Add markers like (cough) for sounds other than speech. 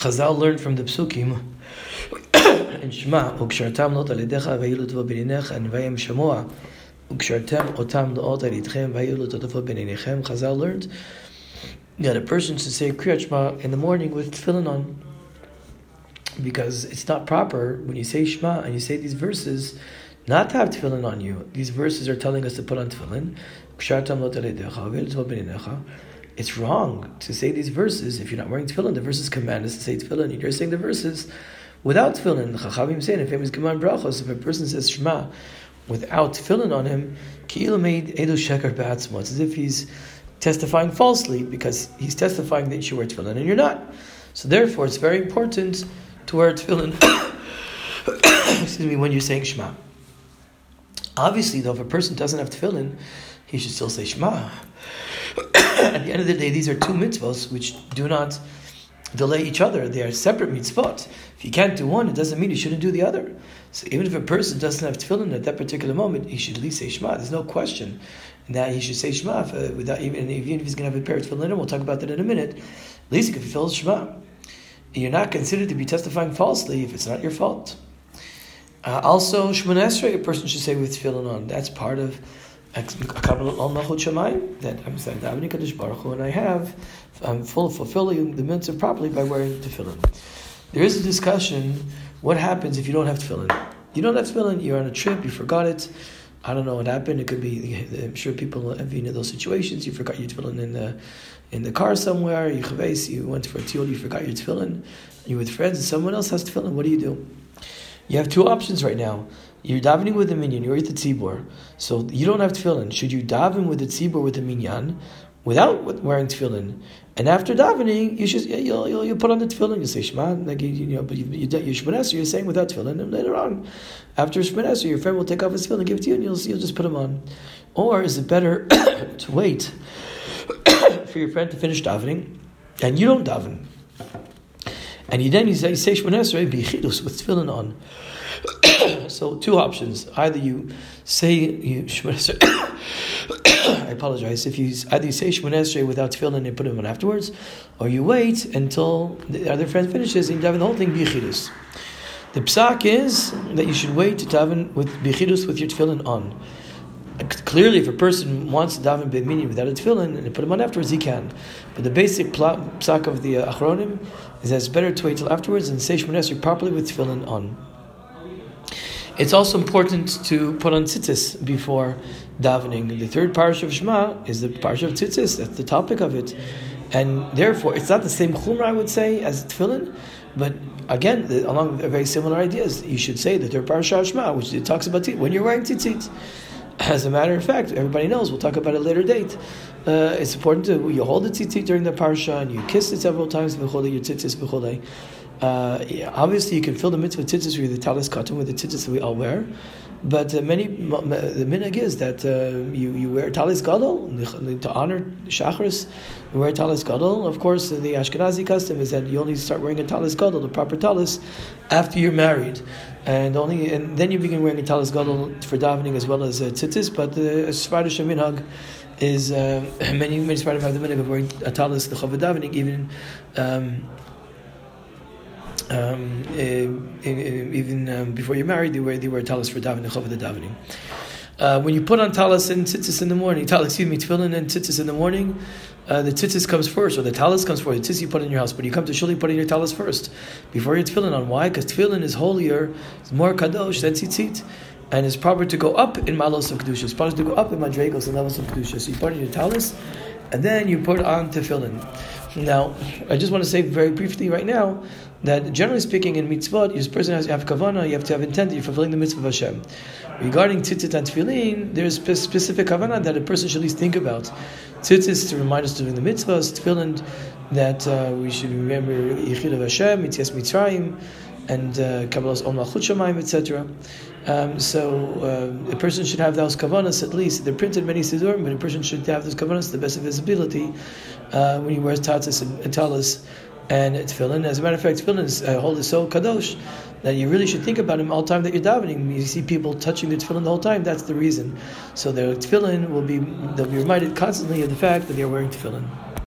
Chazal learned from the psukim (coughs) in Shema, "Ukshartam lot alidecha vayilu tova b'ninecha and vayim shamoa." Ukshartem otam loot alidchem vayilu tova b'ninechem. Chazal learned that a person should say Kriyat Shema in the morning with tefillin on, because it's not proper when you say Shema and you say these verses not to have tefillin on you. These verses are telling us to put on tefillin. It's wrong to say these verses if you're not wearing tefillin. The verses command us to say tefillin. You're saying the verses without tefillin. The Chachamim say in a famous Gemara Brachos, if a person says Shema without tefillin on him, Ki'il made Edu Sheker Ba'atzmo. It's as if he's testifying falsely because he's testifying that you should wear tefillin and you're not. So therefore, it's very important to wear tefillin. (coughs) excuse me, when you're saying Shema. Obviously, though, if a person doesn't have tefillin, he should still say Shema. (coughs) At the end of the day, these are two mitzvahs which do not delay each other. They are separate mitzvot. If you can't do one, it doesn't mean you shouldn't do the other. So even if a person doesn't have tefillin at that particular moment, he should at least say Shema. There's no question that he should say Shema uh, without even, even if he's going to have a pair of tefillin. We'll talk about that in a minute. At least he can fulfill Shema. You're not considered to be testifying falsely if it's not your fault. Uh, also, Shemon Esrei, a person should say with tefillin on. That's part of that I'm saying davening Kadosh Baruch Hu, and I have I'm full of fulfilling the mitzvah properly by wearing tefillin. There is a discussion: what happens if you don't have tefillin? You don't have tefillin. You're on a trip. You forgot it. I don't know what happened. It could be. I'm sure people envy in those situations. You forgot your tefillin in the in the car somewhere. You you went for a tiol. You forgot your tefillin. You're with friends, and someone else has tefillin. What do you do? You have two options right now. You're davening with the minyan, you're with the tzibur, so you don't have tefillin. Should you daven with the tzibur with the minyan without wearing tefillin? And after davening, you should you'll, you'll, you'll put on the tefillin. You say Shema, like you, you know, but you, you, you Shemon you're saying without tefillin, and later on, after Shemon your friend will take off his tefillin and give it to you, and you'll you'll just put them on. Or is it better (coughs) to wait (coughs) for your friend to finish davening, and you don't daven? And you then you say, say Shemon Esrei, with tefillin on. (coughs) so two options: either you say you (coughs) I apologize if you either you say Shemon without tefillin and put them on afterwards, or you wait until the other friend finishes and you daven the whole thing bichidus. The psak is that you should wait to daven with bichidus with your tefillin on. Clearly, if a person wants to daven b'mini without a tefillin and put them on afterwards, he can. But the basic psak of the uh, achronim is that it's better to wait till afterwards and say Shemon properly with tefillin on. It's also important to put on tzitzis before davening. The third parsha of Shema is the parsha of tzitzis. That's the topic of it, and therefore it's not the same chumrah I would say as tefillin, but again, the, along with very similar ideas, you should say the third parsha of Shema, which it talks about when you're wearing tzitzit. As a matter of fact, everybody knows. We'll talk about it later date. Uh, it's important to you hold the tzitzit during the parsha and you kiss it several times. Your tzitzis uh, yeah, obviously, you can fill the mitzvah tzitzis with the talis katan with the tzitzis that we all wear, but uh, many the minhag is that uh, you, you wear talis gadol to honor shachris. You wear talis gadol. Of course, the Ashkenazi custom is that you only start wearing a talis gadol, the proper talis, after you're married, and only and then you begin wearing a talis gadol for davening as well as uh, tzitzis. But the Sephardic minhag is uh, (coughs) many many Sephardim have the minhag of wearing a talis the davening even. Um, um, uh, even um, before you're married, they wear they wear talis for davening, the davening. Uh, when you put on talis and tzitzis in the morning, talis, excuse me, tefillin and tzitzis in the morning, uh, the tzitzis comes first, or the talis comes first. The tzitzis you put in your house, but you come to shul, you put in your talis first before your tefillin on. Why? Because tefillin is holier, it's more kadosh than tzitzit, and it's proper to go up in malos of kedusha. It's proper to go up in madregos and levels of kedusha. So you put in your talis, and then you put on tefillin. Now, I just want to say very briefly right now that generally speaking in mitzvot, this person has to have kavana, you have to have intent, you're fulfilling the mitzvah of Hashem. Regarding tzitzit and tefillin, there's specific kavana that a person should at least think about. Tzitzit is to remind us doing the mitzvahs, tefillin that uh, we should remember Yichud of Hashem, Yetzias Mitzrayim, and uh, Kabbalas Ol Malchut Shamayim, etc. Um, so uh, a person should have those kavanas at least. They're printed many sidurim, but a person should have those kavanas to the best of his ability uh, when he wears tatzis and, talis and tefillin. As a matter of fact, tefillin is uh, hold is so kadosh that you really should think about him all the time that you're davening. You see people touching the tefillin the whole time. That's the reason. So their tefillin will be they'll be reminded constantly of the fact that they're wearing tefillin.